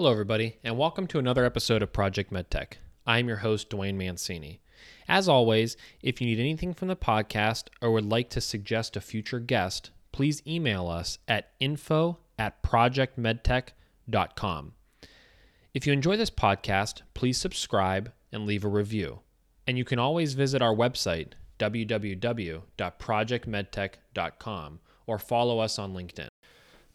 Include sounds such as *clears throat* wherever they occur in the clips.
Hello, everybody, and welcome to another episode of Project MedTech. I'm your host, Duane Mancini. As always, if you need anything from the podcast or would like to suggest a future guest, please email us at info at projectmedtech.com. If you enjoy this podcast, please subscribe and leave a review. And you can always visit our website, www.projectmedtech.com, or follow us on LinkedIn.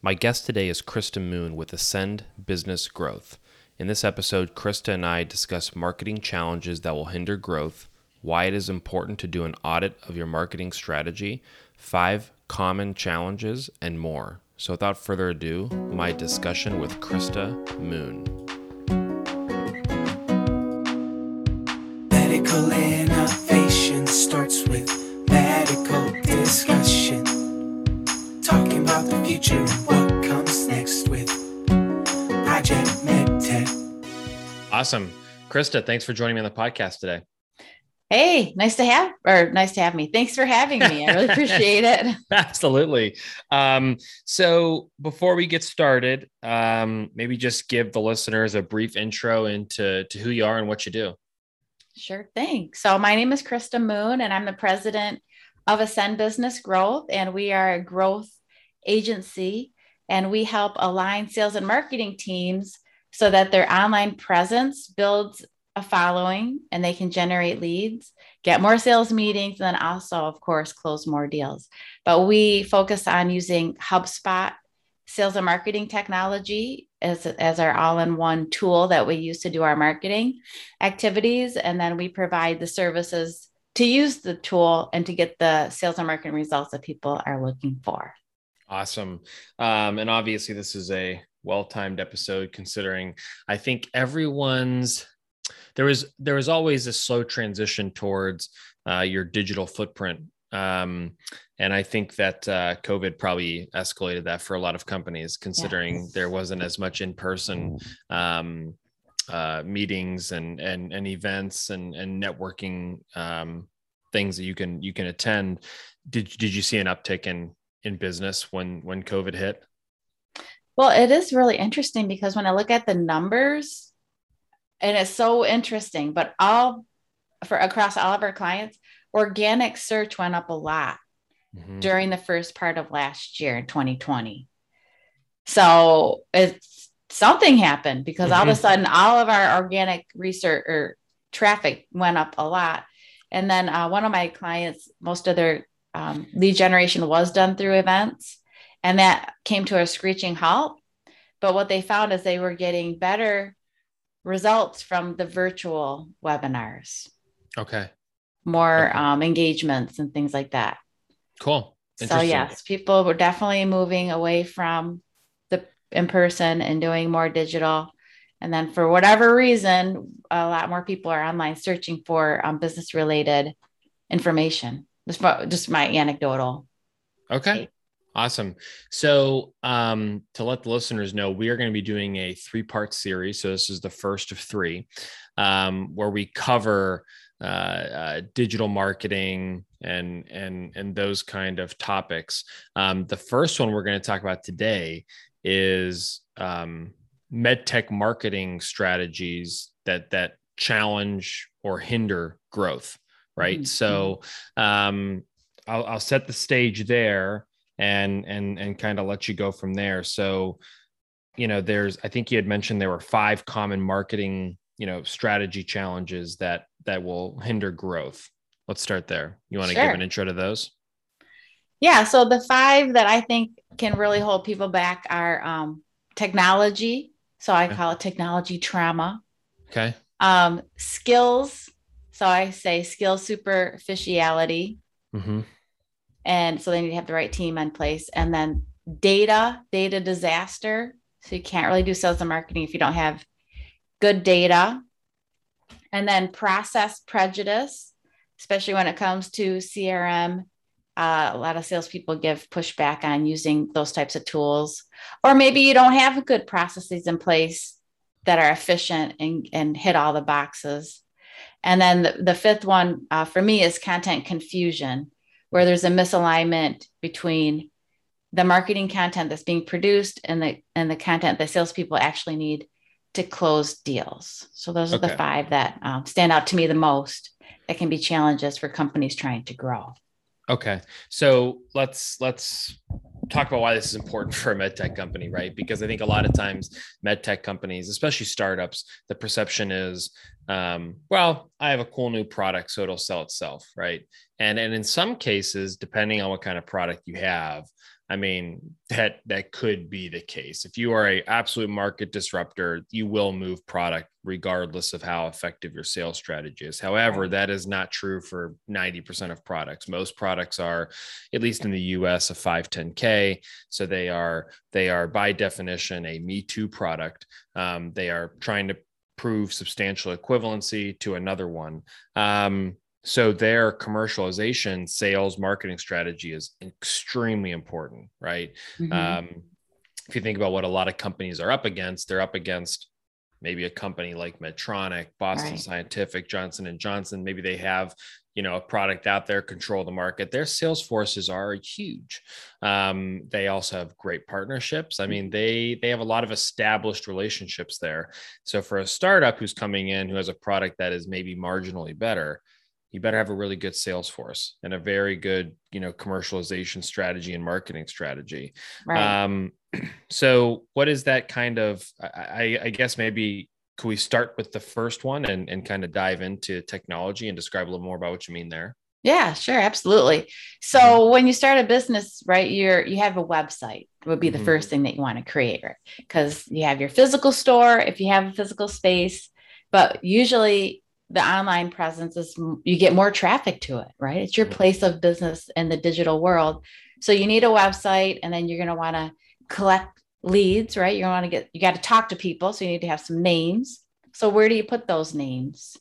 My guest today is Krista Moon with Ascend Business Growth. In this episode, Krista and I discuss marketing challenges that will hinder growth, why it is important to do an audit of your marketing strategy, five common challenges, and more. So, without further ado, my discussion with Krista Moon. Medical Project MedTech. Awesome. Krista, thanks for joining me on the podcast today. Hey, nice to have or nice to have me. Thanks for having me. I really appreciate it. *laughs* *laughs* Absolutely. Um, so before we get started, um, maybe just give the listeners a brief intro into to who you are and what you do. Sure thing. So my name is Krista Moon, and I'm the president of Ascend Business Growth, and we are a growth agency, and we help align sales and marketing teams so that their online presence builds a following and they can generate leads, get more sales meetings, and then also, of course, close more deals. But we focus on using HubSpot sales and marketing technology as, as our all-in-one tool that we use to do our marketing activities. And then we provide the services to use the tool and to get the sales and marketing results that people are looking for. Awesome. Um, and obviously, this is a well timed episode considering I think everyone's there was there was always a slow transition towards uh, your digital footprint um, and I think that uh, COVID probably escalated that for a lot of companies, considering there wasn't as much in person um, uh, meetings and and and events and and networking um, things that you can you can attend. Did did you see an uptick in in business when when COVID hit? Well, it is really interesting because when I look at the numbers, and it's so interesting, but all for across all of our clients, organic search went up a lot mm-hmm. during the first part of last year, 2020. So it's something happened because all of a mm-hmm. sudden all of our organic research or traffic went up a lot. And then uh, one of my clients, most of their um, lead generation was done through events, and that came to a screeching halt. But what they found is they were getting better results from the virtual webinars. Okay. More okay. Um, engagements and things like that. Cool. So yes, people were definitely moving away from the in person and doing more digital. And then for whatever reason, a lot more people are online searching for um, business related information. Just, just my anecdotal. Okay. Awesome. So, um, to let the listeners know, we are going to be doing a three part series. So, this is the first of three, um, where we cover uh, uh, digital marketing and and and those kind of topics. Um, the first one we're going to talk about today is um, medtech marketing strategies that that challenge or hinder growth. Right. Mm-hmm. So, um, I'll, I'll set the stage there and and and kind of let you go from there so you know there's i think you had mentioned there were five common marketing you know strategy challenges that that will hinder growth let's start there you want to sure. give an intro to those yeah so the five that i think can really hold people back are um, technology so i okay. call it technology trauma okay um, skills so i say skill superficiality. Mm-hmm. And so they need to have the right team in place. And then data data disaster. So you can't really do sales and marketing if you don't have good data. And then process prejudice especially when it comes to crm uh, a lot of salespeople give pushback on using those types of tools. Or maybe you don't have good processes in place that are efficient and, and hit all the boxes and then the, the fifth one uh, for me is content confusion where there's a misalignment between the marketing content that's being produced and the and the content that salespeople actually need to close deals. So those are okay. the five that um, stand out to me the most that can be challenges for companies trying to grow. Okay. So let's let's talk about why this is important *laughs* for a med tech company, right? Because I think a lot of times med tech companies, especially startups, the perception is, um, well, I have a cool new product, so it'll sell itself, right? And and in some cases, depending on what kind of product you have, I mean, that that could be the case. If you are a absolute market disruptor, you will move product regardless of how effective your sales strategy is. However, that is not true for 90% of products. Most products are at least in the US a 510k, so they are they are by definition a me too product. Um, they are trying to prove substantial equivalency to another one. Um, so their commercialization, sales, marketing strategy is extremely important, right? Mm-hmm. Um, if you think about what a lot of companies are up against, they're up against maybe a company like Medtronic, Boston right. Scientific, Johnson and Johnson. Maybe they have you know a product out there, control the market. Their sales forces are huge. Um, they also have great partnerships. I mean, they they have a lot of established relationships there. So for a startup who's coming in who has a product that is maybe marginally better you better have a really good sales force and a very good you know commercialization strategy and marketing strategy right. um, *clears throat* so what is that kind of I, I guess maybe could we start with the first one and, and kind of dive into technology and describe a little more about what you mean there yeah sure absolutely so mm-hmm. when you start a business right you're you have a website would be the mm-hmm. first thing that you want to create right because you have your physical store if you have a physical space but usually the online presence is you get more traffic to it, right? It's your mm-hmm. place of business in the digital world. So you need a website and then you're going to want to collect leads, right? You're going to want to get, you got to talk to people. So you need to have some names. So where do you put those names?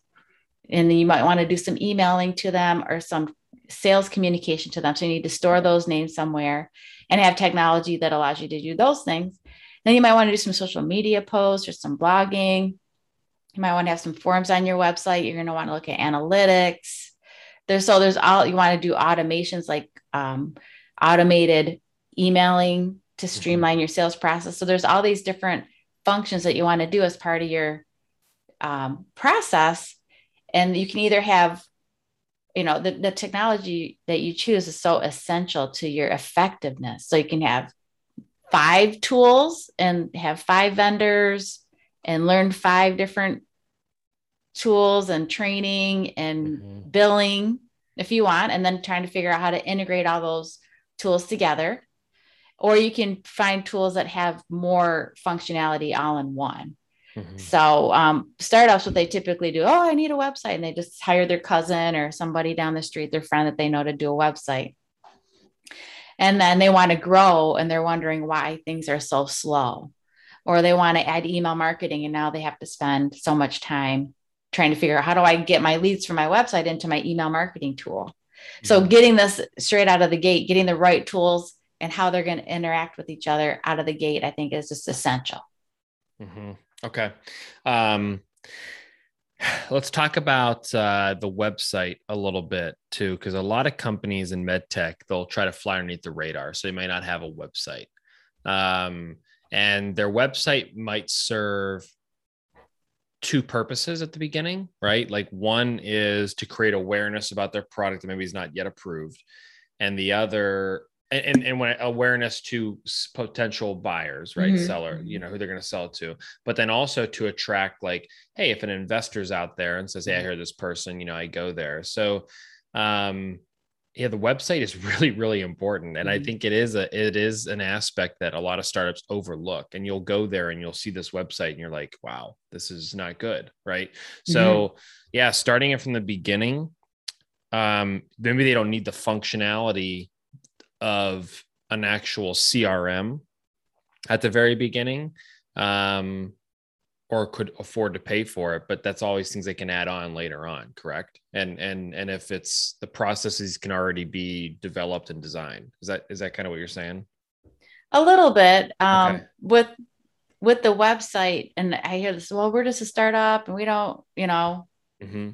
And you might want to do some emailing to them or some sales communication to them. So you need to store those names somewhere and have technology that allows you to do those things. Then you might want to do some social media posts or some blogging you might want to have some forms on your website. You're going to want to look at analytics. There's so there's all you want to do automations like um, automated emailing to mm-hmm. streamline your sales process. So there's all these different functions that you want to do as part of your um, process. And you can either have, you know, the, the technology that you choose is so essential to your effectiveness. So you can have five tools and have five vendors and learn five different tools and training and mm-hmm. billing if you want, and then trying to figure out how to integrate all those tools together. Or you can find tools that have more functionality all in one. Mm-hmm. So, um, startups, what they typically do, oh, I need a website, and they just hire their cousin or somebody down the street, their friend that they know to do a website. And then they want to grow and they're wondering why things are so slow or they want to add email marketing and now they have to spend so much time trying to figure out how do I get my leads from my website into my email marketing tool. Mm-hmm. So getting this straight out of the gate, getting the right tools and how they're going to interact with each other out of the gate, I think is just essential. Mm-hmm. Okay. Um, let's talk about uh, the website a little bit too, because a lot of companies in med tech they'll try to fly underneath the radar, so they may not have a website. Um, and their website might serve two purposes at the beginning, right? Like one is to create awareness about their product that maybe is not yet approved, and the other and, and when awareness to potential buyers right mm-hmm. seller you know who they're going to sell it to but then also to attract like hey if an investor's out there and says hey i mm-hmm. hear this person you know i go there so um yeah the website is *laughs* really really important and mm-hmm. i think it is a it is an aspect that a lot of startups overlook and you'll go there and you'll see this website and you're like wow this is not good right mm-hmm. so yeah starting it from the beginning um maybe they don't need the functionality of an actual crm at the very beginning um or could afford to pay for it but that's always things they can add on later on correct and and and if it's the processes can already be developed and designed is that is that kind of what you're saying a little bit um okay. with with the website and i hear this well we're just a startup and we don't you know mm-hmm.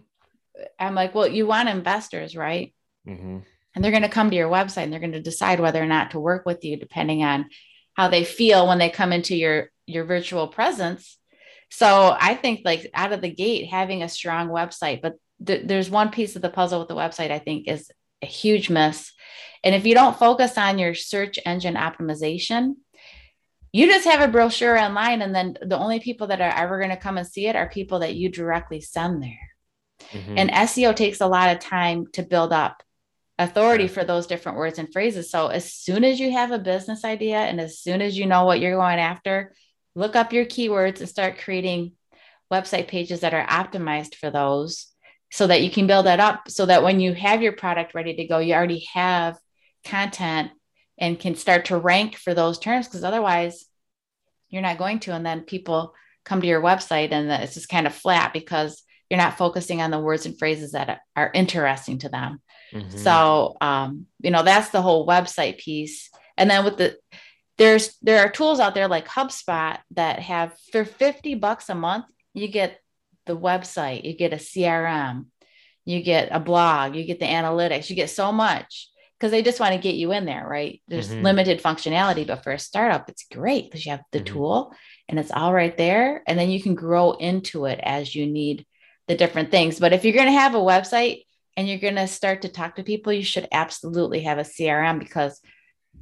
i'm like well you want investors right mm-hmm. and they're going to come to your website and they're going to decide whether or not to work with you depending on how they feel when they come into your your virtual presence So I think like out of the gate, having a strong website, but th- there's one piece of the puzzle with the website I think is a huge miss. And if you don't focus on your search engine optimization, you just have a brochure online, and then the only people that are ever going to come and see it are people that you directly send there. Mm-hmm. And SEO takes a lot of time to build up authority for those different words and phrases. So as soon as you have a business idea and as soon as you know what you're going after, look up your keywords and start creating website pages that are optimized for those so that you can build that up so that when you have your product ready to go, you already have content and can start to rank for those terms because otherwise you're not going to. And then people come to your website and it's just kind of flat because you're not focusing on the words and phrases that are interesting to them. Mm-hmm. So, um, you know, that's the whole website piece. And then with the, there's, there are tools out there like HubSpot that have for 50 bucks a month, you get the website, you get a CRM, you get a blog, you get the analytics, you get so much because they just want to get you in there, right? There's mm-hmm. limited functionality, but for a startup, it's great because you have the mm-hmm. tool and it's all right there. And then you can grow into it as you need the different things. But if you're going to have a website and you're going to start to talk to people, you should absolutely have a CRM because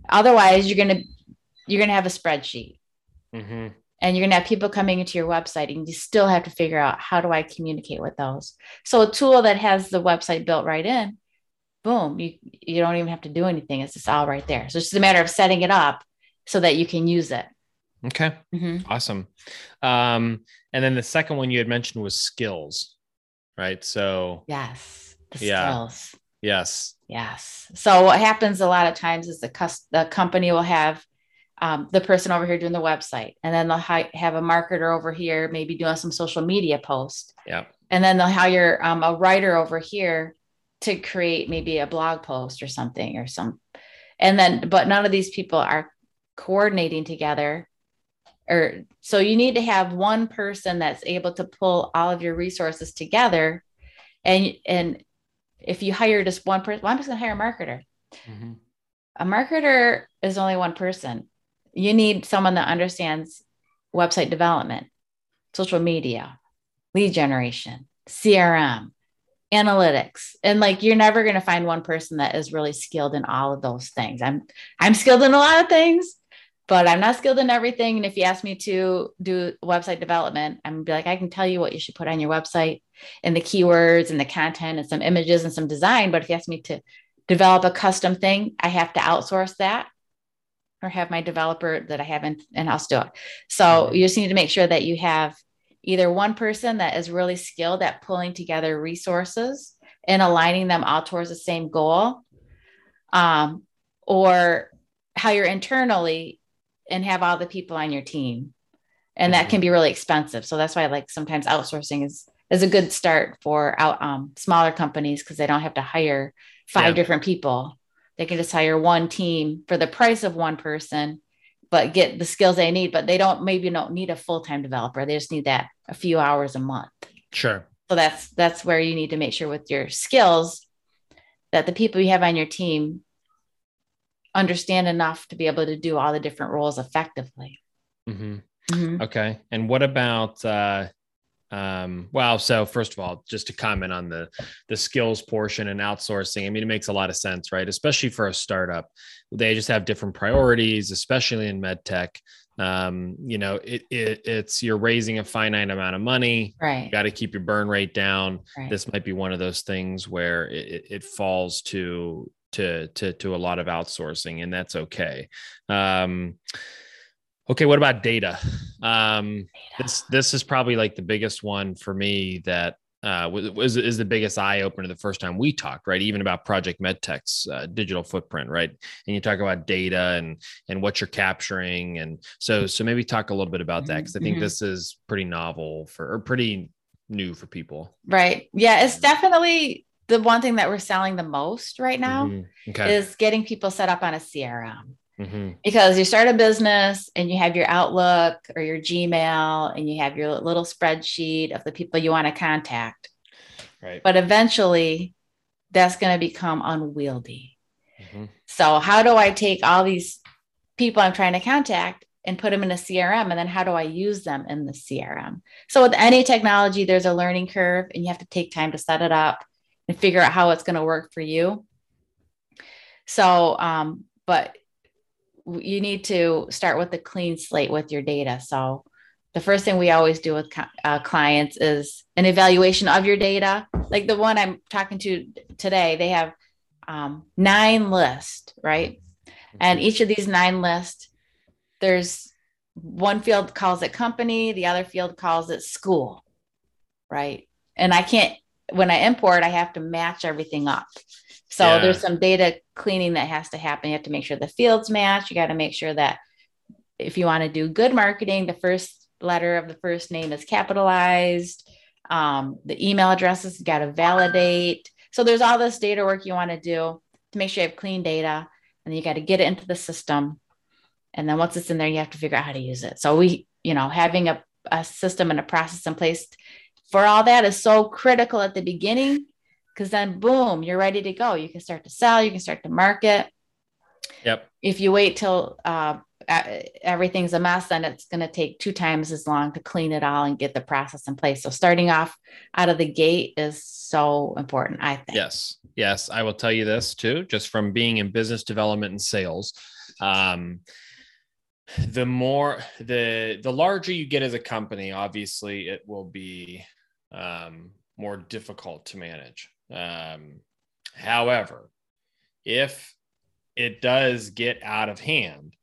otherwise you're going to you're going to have a spreadsheet. Mm-hmm. And you're going to have people coming into your website and you still have to figure out how do I communicate with those. So a tool that has the website built right in, boom, you, you don't even have to do anything. It's just all right there. So it's just a matter of setting it up so that you can use it. Okay. Mm-hmm. Awesome. Um, and then the second one you had mentioned was skills right? So yes, the yeah. skills. Yes. Yes. So what happens a lot of times is the cus- the company will have um, the person over here doing the website, and then they'll hi- have a marketer over here, maybe doing some social media post. Yeah. And then they'll hire um, a writer over here to create maybe a blog post or something or some, and then but none of these people are coordinating together or so you need to have one person that's able to pull all of your resources together and and if you hire just one person well, i'm just going to hire a marketer mm-hmm. a marketer is only one person you need someone that understands website development social media lead generation crm analytics and like you're never going to find one person that is really skilled in all of those things i'm i'm skilled in a lot of things but I'm not skilled in everything. And if you ask me to do website development, I'm gonna be like, I can tell you what you should put on your website and the keywords and the content and some images and some design. But if you ask me to develop a custom thing, I have to outsource that or have my developer that I have in, in-house do it. So mm-hmm. you just need to make sure that you have either one person that is really skilled at pulling together resources and aligning them all towards the same goal. Um, or hire internally and have all the people on your team and that can be really expensive so that's why like sometimes outsourcing is is a good start for out um, smaller companies because they don't have to hire five yeah. different people they can just hire one team for the price of one person but get the skills they need but they don't maybe don't need a full-time developer they just need that a few hours a month sure so that's that's where you need to make sure with your skills that the people you have on your team understand enough to be able to do all the different roles effectively. Mm-hmm. Mm-hmm. Okay. And what about, uh, um, well, so first of all, just to comment on the the skills portion and outsourcing, I mean, it makes a lot of sense, right? Especially for a startup, they just have different priorities, especially in med tech. Um, you know, it, it it's you're raising a finite amount of money, right? You got to keep your burn rate down. Right. This might be one of those things where it, it falls to to to to a lot of outsourcing, and that's okay. Um, okay, what about data? Um, data? This this is probably like the biggest one for me that uh, was is the biggest eye opener the first time we talked, right? Even about Project MedTech's uh, digital footprint, right? And you talk about data and and what you're capturing, and so so maybe talk a little bit about that because I think mm-hmm. this is pretty novel for or pretty new for people. Right. Yeah, it's definitely the one thing that we're selling the most right now mm-hmm. okay. is getting people set up on a CRM. Mm-hmm. Because you start a business and you have your Outlook or your Gmail and you have your little spreadsheet of the people you want to contact. Right. But eventually that's going to become unwieldy. Mm-hmm. So, how do I take all these people I'm trying to contact and put them in a CRM. And then how do I use them in the CRM? So with any technology, there's a learning curve and you have to take time to set it up and figure out how it's going to work for you. So, um, but you need to start with a clean slate with your data. So the first thing we always do with uh, clients is an evaluation of your data. Like the one I'm talking to today, they have um, nine lists, right? And each of these nine lists, there's one field calls it company, the other field calls it school, right? And I can't, when I import, I have to match everything up. So yeah. there's some data cleaning that has to happen. You have to make sure the fields match. You got to make sure that if you want to do good marketing, the first letter of the first name is capitalized. Um, the email addresses got to validate. So there's all this data work you want to do to make sure you have clean data, and you got to get it into the system. And then once it's in there, you have to figure out how to use it. So we, you know, having a, a system and a process in place for all that is so critical at the beginning because then boom, you're ready to go. You can start to sell, you can start to market. Yep. If you wait till uh, everything's a mess, then it's going to take two times as long to clean it all and get the process in place. So starting off out of the gate is so important, I think. Yes. Yes. I will tell you this too, just from being in business development and sales. Um, the more the the larger you get as a company obviously it will be um, more difficult to manage um, however, if it does get out of hand,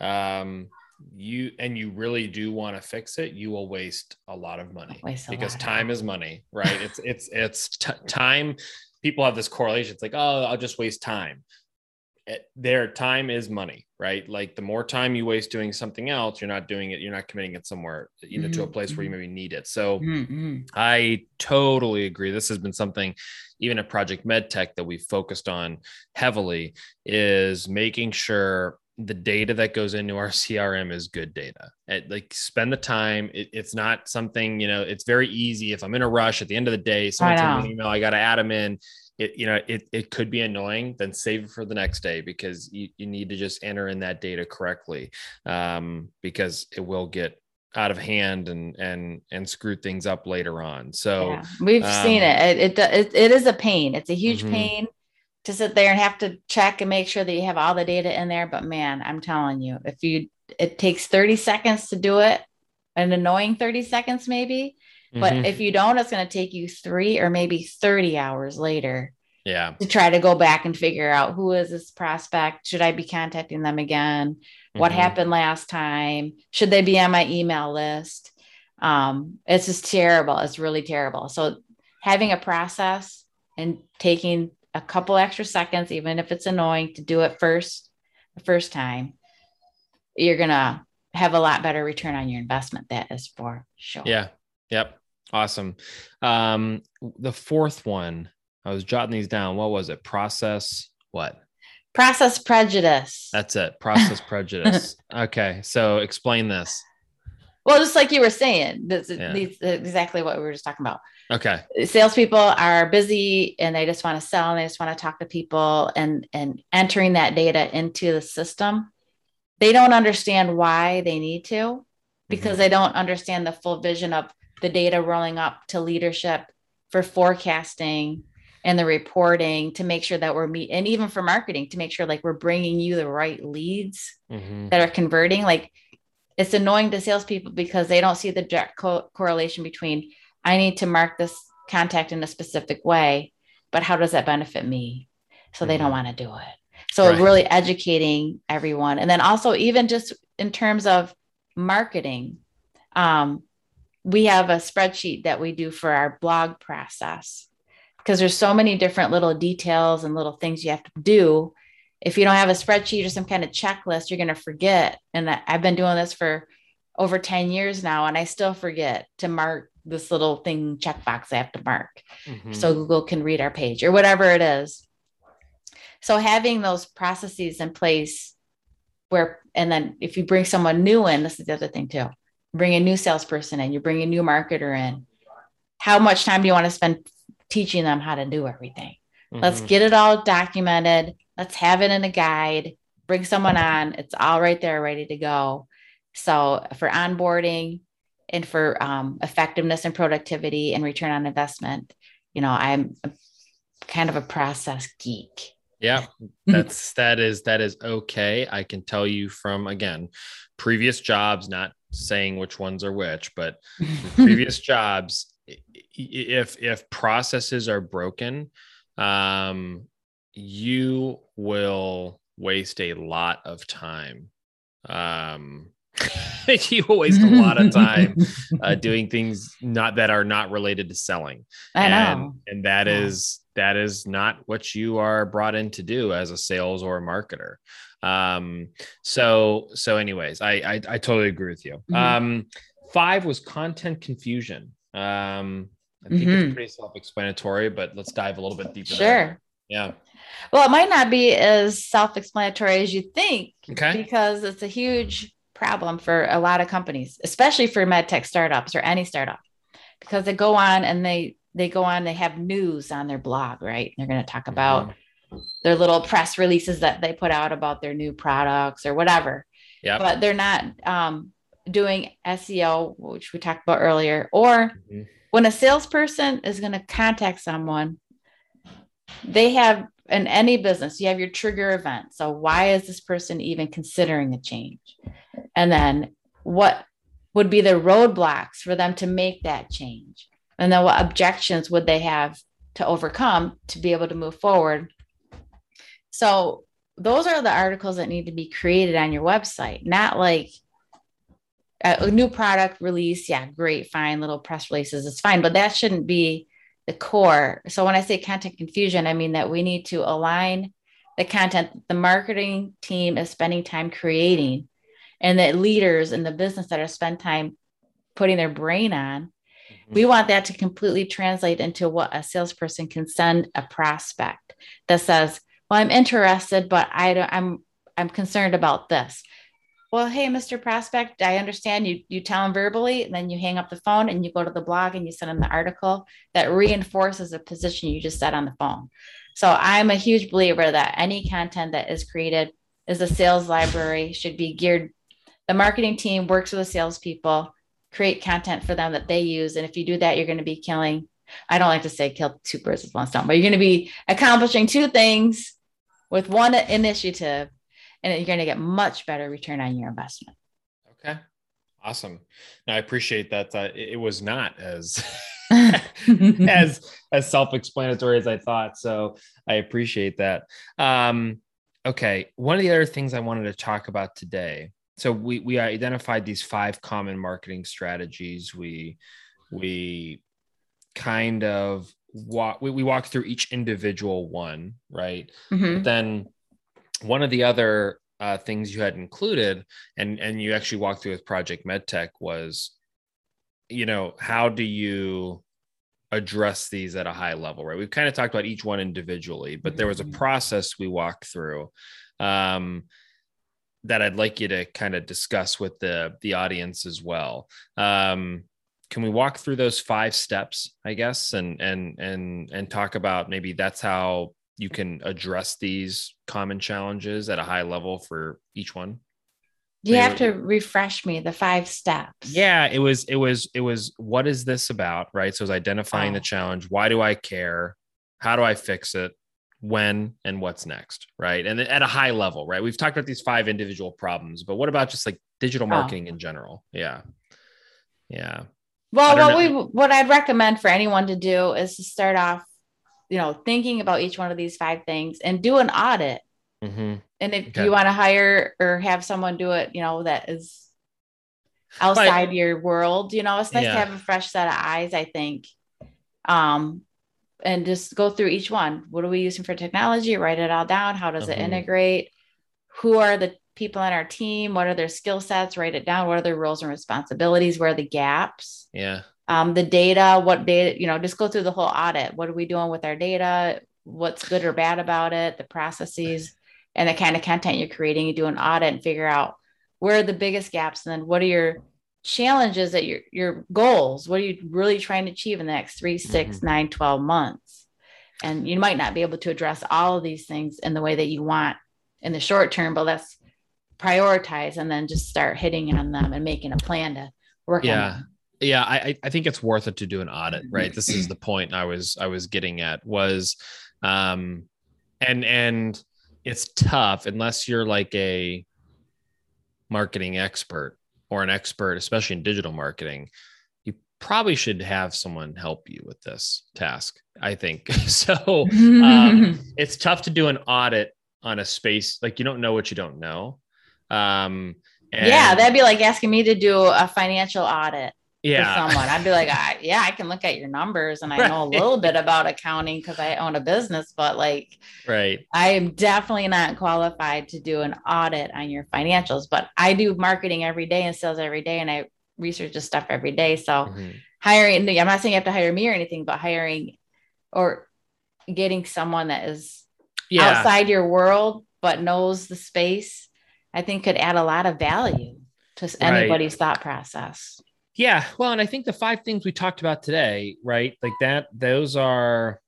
um, you and you really do want to fix it, you will waste a lot of money because time is money, right? it's it's it's t- time. People have this correlation. It's like, oh, I'll just waste time. It, their time is money, right? Like the more time you waste doing something else, you're not doing it, you're not committing it somewhere, you know, mm-hmm. to a mm-hmm, place where you mm-hmm. maybe need it. So mm-hmm. I totally agree. This has been something even at Project MedTech that we've focused on heavily is making sure the data that goes into our *laughs* CRM is good data. It, like spend the time. It, it's not something, you know, it's very easy. If I'm in a rush at the end of the day, someone sends me an email, I got to add them in it you know it, it could be annoying then save it for the next day because you, you need to just enter in that data correctly um, because it will get out of hand and and and screw things up later on so yeah, we've um, seen it. It, it it is a pain it's a huge mm-hmm. pain to sit there and have to check and make sure that you have all the data in there but man i'm telling you if you it takes 30 seconds to do it an annoying 30 seconds maybe but mm-hmm. if you don't, it's going to take you three or maybe 30 hours later. Yeah. To try to go back and figure out who is this prospect? Should I be contacting them again? Mm-hmm. What happened last time? Should they be on my email list? Um, it's just terrible. It's really terrible. So having a process and taking a couple extra seconds, even if it's annoying, to do it first, the first time, you're gonna have a lot better return on your investment. That is for sure. Yeah. Yep. Awesome. Um, the fourth one, I was jotting these down. What was it? Process what? Process prejudice. That's it. Process *laughs* prejudice. Okay. So explain this. Well, just like you were saying, that's yeah. exactly what we were just talking about. Okay. Salespeople are busy and they just want to sell and they just want to talk to people and and entering that data into the system. They don't understand why they need to because mm-hmm. they don't understand the full vision of the data rolling up to leadership for forecasting and the reporting to make sure that we're meet and even for marketing to make sure like we're bringing you the right leads mm-hmm. that are converting like it's annoying to salespeople because they don't see the direct co- correlation between i need to mark this contact in a specific way but how does that benefit me so mm-hmm. they don't mm-hmm. want to do it so right. really educating everyone and then also even just in terms of marketing um, we have a spreadsheet that we do for our blog process because there's so many different little details and little things you have to do. If you don't have a spreadsheet or some kind of checklist, you're going to forget. And I've been doing this for over 10 years now, and I still forget to mark this little thing checkbox I have to mark mm-hmm. so Google can read our page or whatever it is. So having those processes in place where, and then if you bring someone new in, this is the other thing too bring a new salesperson in, you bring a new marketer in. How much time do you want to spend teaching them how to do everything? Mm-hmm. Let's get it all documented. Let's have it in a guide. Bring someone on. It's all right there, ready to go. So for onboarding and for um, effectiveness and productivity and return on investment, you know, I'm kind of a process geek. Yeah, *laughs* that's that is that is okay. I can tell you from again previous jobs, not saying which ones are which, but *laughs* previous jobs, if if processes are broken, um, you will waste a lot of time. Um, *laughs* you will waste a lot of time uh, *laughs* doing things not that are not related to selling. I and, know. and that Yeah. is that is not what you are brought in to do as a sales or a marketer. Um, so so anyways, I I, I totally agree with you. Mhm. Um, five was content confusion. Um, I think Mhm. it's pretty self-explanatory, but let's dive a little bit deeper. Sure. Yeah. Well, it might not be as self explanatory as you think Okay. because it's a huge problem for a lot of companies, especially for med tech startups or any startup, because they go on and they they go on, they have news on their blog, right? They're going to talk about their little press releases that they put out about their new products or whatever. Yeah. But they're not um, doing SEO, which we talked about earlier, or Mhm. when a salesperson is going to contact someone, they have in any business, you have your trigger event. So, why is this person even considering a change? And then, what would be the roadblocks for them to make that change? And then, what objections would they have to overcome to be able to move forward? So, those are the articles that need to be created on your website, not like a, new product release. Yeah, great, fine, little press releases, it's fine, but that shouldn't be the core. So when I say content confusion, I mean that we need to align the content the marketing team is spending time creating and that leaders in the business that are spend time putting their brain on we mm-hmm. want that to completely translate into what a salesperson can send a prospect that says well i'm interested but i don't i'm i'm concerned about this. Well hey mr prospect i understand you you tell them verbally and then you hang up the phone and you go to the blog and you send them the article that reinforces the position you just said on the phone. So i'm a huge believer that any content that is created is a sales library should be geared the marketing team works with the salespeople create content for them that they use and if you do that you're going to be killing i don't like to say kill two birds with one stone but you're going to be accomplishing two things with one initiative and you're going to get much better return on your investment. Okay. Awesome. Now I appreciate that. Uh, it, it was not as *laughs* as as self-explanatory as I thought. So I appreciate that. Um, okay. One of the other things I wanted to talk about today. So we we identified these five common marketing strategies. We we kind of walk we, we walked through each individual one, right? Mhm. then one of the other uh, things you had included and and you actually walked through with project medtech was you know how do you address these at a high level right we've kind of talked about each one individually but there was a Mhm. process we walked through um, that i'd like you to kind of discuss with the the audience as well. Um, can we walk through those five steps i guess and and and and talk about maybe that's how you can address these common challenges at a high level for each one? Do You Maybe have to refresh me the five steps. yeah it was it was it was what is this about right? So it was identifying the Oh. challenge. Why do i care? How do i fix it when and what's next right and at a high level right we've talked about these five individual problems but what about just like digital Oh. marketing in general yeah yeah Well, what we what I'd recommend for anyone to do is to start off, you know, thinking about each one of these five things and do an audit. hmm And if Okay. you want to hire or have someone do it, you know, that is outside your world, you know, it's nice Yeah. to have a fresh set of eyes, I think. Um, and just go through each one. What are we using for technology? Write it all down. How does it Mhm. integrate? Who are the people on our team? What are their skill sets? Write it down. What are their roles and responsibilities? Where are the gaps? yeah um, the data, what data, you know, just go through the whole audit. What are we doing with our data? What's good or bad about it? The processes and the kind of content you're creating. You do an audit and figure out where are the biggest gaps, and then what are your challenges that your your goals? What are you really trying to achieve in the next three, six, nine, 12 months? And you might not be able to address all of these things in the way that you want in the short term, but let's prioritize and then just start hitting on them and making a plan to work yeah yeah I, I think it's worth it to do an audit right this is the point i was i was getting at was um and and it's tough unless you're like a marketing expert or an expert especially in digital marketing you probably should have someone help you with this task i think. *laughs* So um, *laughs* it's tough to do an audit on a space like you don't know what you don't know. Um yeah that'd be like asking me to do a financial audit yeah. someone. I'd be like, I, *laughs* yeah, I can look at your numbers and I right. know a little bit about accounting because I own a business, but like, right. I am definitely not qualified to do an audit on your financials, but I do marketing every day and sales every day. And I research this stuff every day. So mm-hmm. hiring, I'm not saying you have to hire me or anything, but hiring or getting someone that is yeah. outside your world, but knows the space, I think could add a lot of value to anybody's right. thought process. Yeah. Well, and I think the five things we talked about today, right? Like that, those are,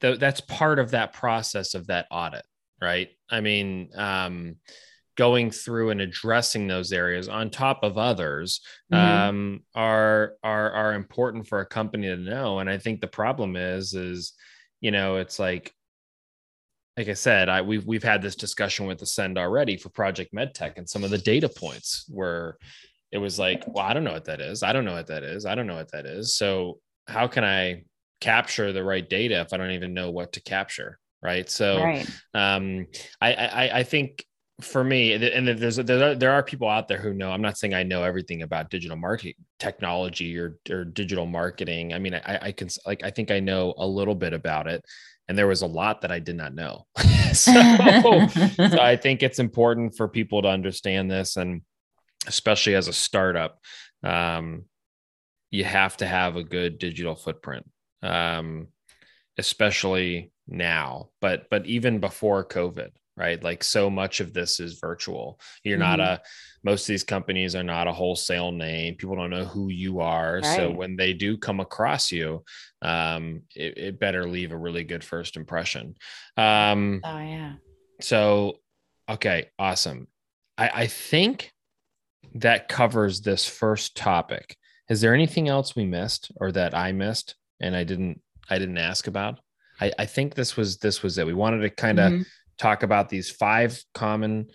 th- that's part of that process of that audit, right? I mean, um, going through and addressing those areas on top of others mm-hmm. um, are are are important for a company to know. And I think the problem is, is you know, it's like like I said, I we've we've had this discussion with Ascend already for Project MedTech and some of the data points where it was like, well, I don't know what that is. I don't know what that is. I don't know what that is. So how can I capture the right data if I don't even know what to capture? Right. So right. Um, I, I I think for me, and there's there are, there are people out there who know. I'm not saying I know everything about digital marketing technology or or digital marketing. I mean, I, I can like I think I know a little bit about it, and there was a lot that I did not know. *laughs* so, *laughs* so I think it's important for people to understand this and especially as a startup, um, you have to have a good digital footprint, um, especially now. But but even before COVID, right? Like so much of this is virtual. You're mm-hmm. not a most of these companies are not a wholesale name. People don't know who you are. Right. So when they do come across you, um, it, it, better leave a really good first impression. Um, oh yeah. So okay, awesome. I, I think that covers this first topic. Is there anything else we missed or that I missed and I didn't I didn't ask about? I, I think this was this was it. We wanted to kind of mm-hmm. talk about these five common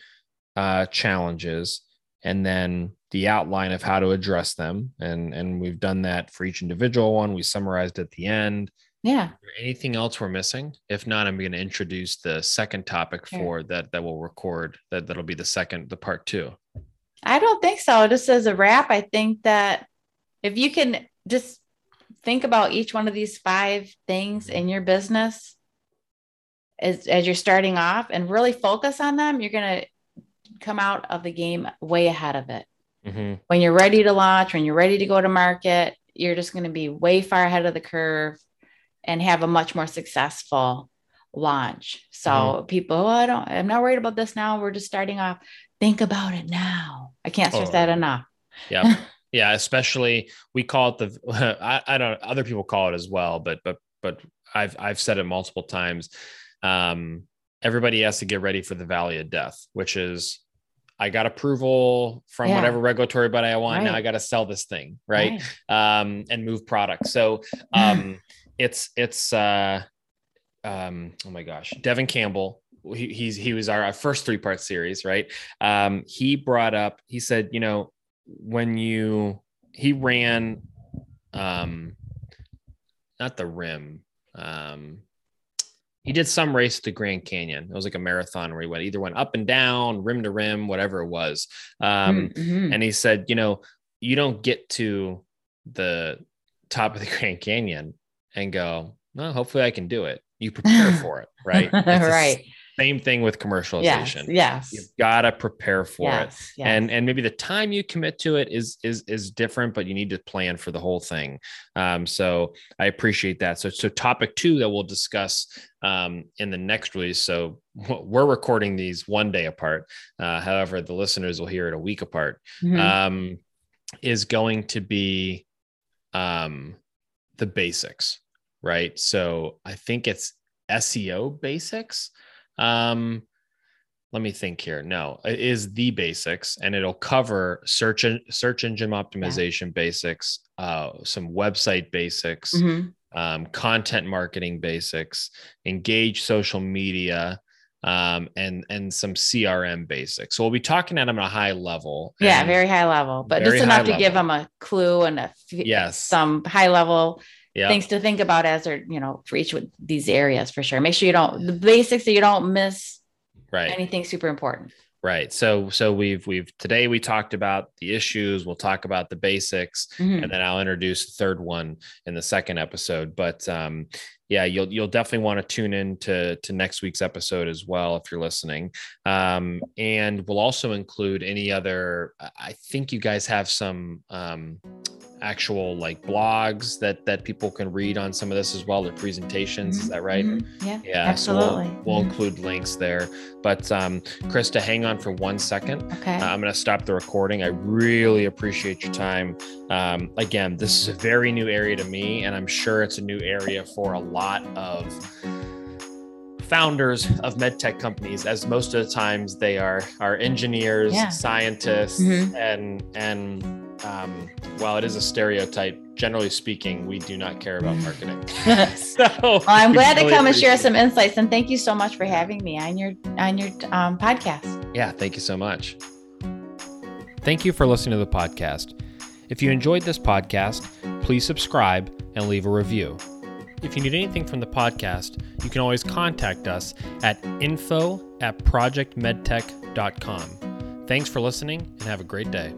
uh, challenges and then the outline of how to address them. And and we've done that for each individual one. We summarized at the end. Yeah. anything else we're missing? If not, I'm going to introduce the second topic for that that will record that that'll be the second the part two. I don't think so. Just as a wrap, I think that if you can just think about each one of these five things in your business as, as you're starting off and really focus on them, you're going to come out of the game way ahead of it. Mm-hmm. When you're ready to launch, when you're ready to go to market, you're just going to be way far ahead of the curve and have a much more successful launch. So mm-hmm. people, oh, I don't, I'm not worried about this now. We're just starting off think about it now. I can't stress oh. that enough. Yeah. *laughs* yeah. Especially we call it the, *laughs* I, I don't, other people call it as well, but, but, but I've, I've said it multiple times. Um, everybody has to get ready for the valley of death, which is I got approval from yeah. whatever regulatory body I want. Right. Now I got to sell this thing, right? right? Um, and move products. So um, *laughs* it's it's uh, um, oh my gosh, Devin Campbell he, he's he was our, our first three part series, right? Um, he brought up, he said, you know, when you he ran, um, not the rim, um, he did some race at the Grand Canyon. It was like a marathon where he went either went up and down, rim to rim, whatever it was. Um, mm-hmm. And he said, you know, you don't get to the top of the *laughs* Grand Canyon and go, well, hopefully I can do it. You prepare for it, right? *laughs* right. Same thing with commercialization. Yes. yes. You've got to prepare for yes, it. Yes. And and maybe the time you commit to it is is is different, but you need to plan for the whole thing. Um, so I appreciate that. So so topic two that we'll discuss um, in the next release. So we're recording these one day apart. Uh, however, the listeners will hear it a week apart. Mm-hmm. Um, is going to be um, the basics, right? So I think it's SEO basics. Um, let me think here. No, it is the basics, and it'll cover search en- search engine optimization yeah. basics, uh, some website basics, mm-hmm. um, content marketing basics, engage social media, um, and and some CRM basics. So we'll be talking at them at a high level. Yeah, very high level, but just enough to level. give them a clue and a yes some high level things to think about as they're you know for each of these areas for sure. Make sure you don't the basics so you don't miss right anything super important. Right. So so we've we've today we talked about the issues, we'll talk about the basics, mm-hmm. and then I'll introduce the third one in the second episode. But um yeah, you'll you'll definitely want to tune in to to next week's episode as well if you're listening. Um, and we'll also include any other. I think you guys have some um, actual like blogs that that people can read on some of this as well the presentations mm-hmm. is that right mm-hmm. yeah yeah absolutely so we'll, we'll mm-hmm. include links there but um krista hang on for one second okay uh, i'm going to stop the recording i really appreciate your time um again this is a very new area to me and i'm sure it's a new area for a lot of founders of medtech companies as most of the times they are are engineers yeah. scientists mm-hmm. and and um, while it is a stereotype generally speaking we do not care about marketing. *laughs* *laughs* So well, i'm glad really to come and share some insights and thank you so much for having me on your on your um, podcast. Yeah thank you so much. Thank you for listening to the podcast. If you enjoyed this podcast please subscribe and leave a review. If you need anything from the podcast, you can always contact us at info at projectmedtech.com. Thanks for listening and have a great day.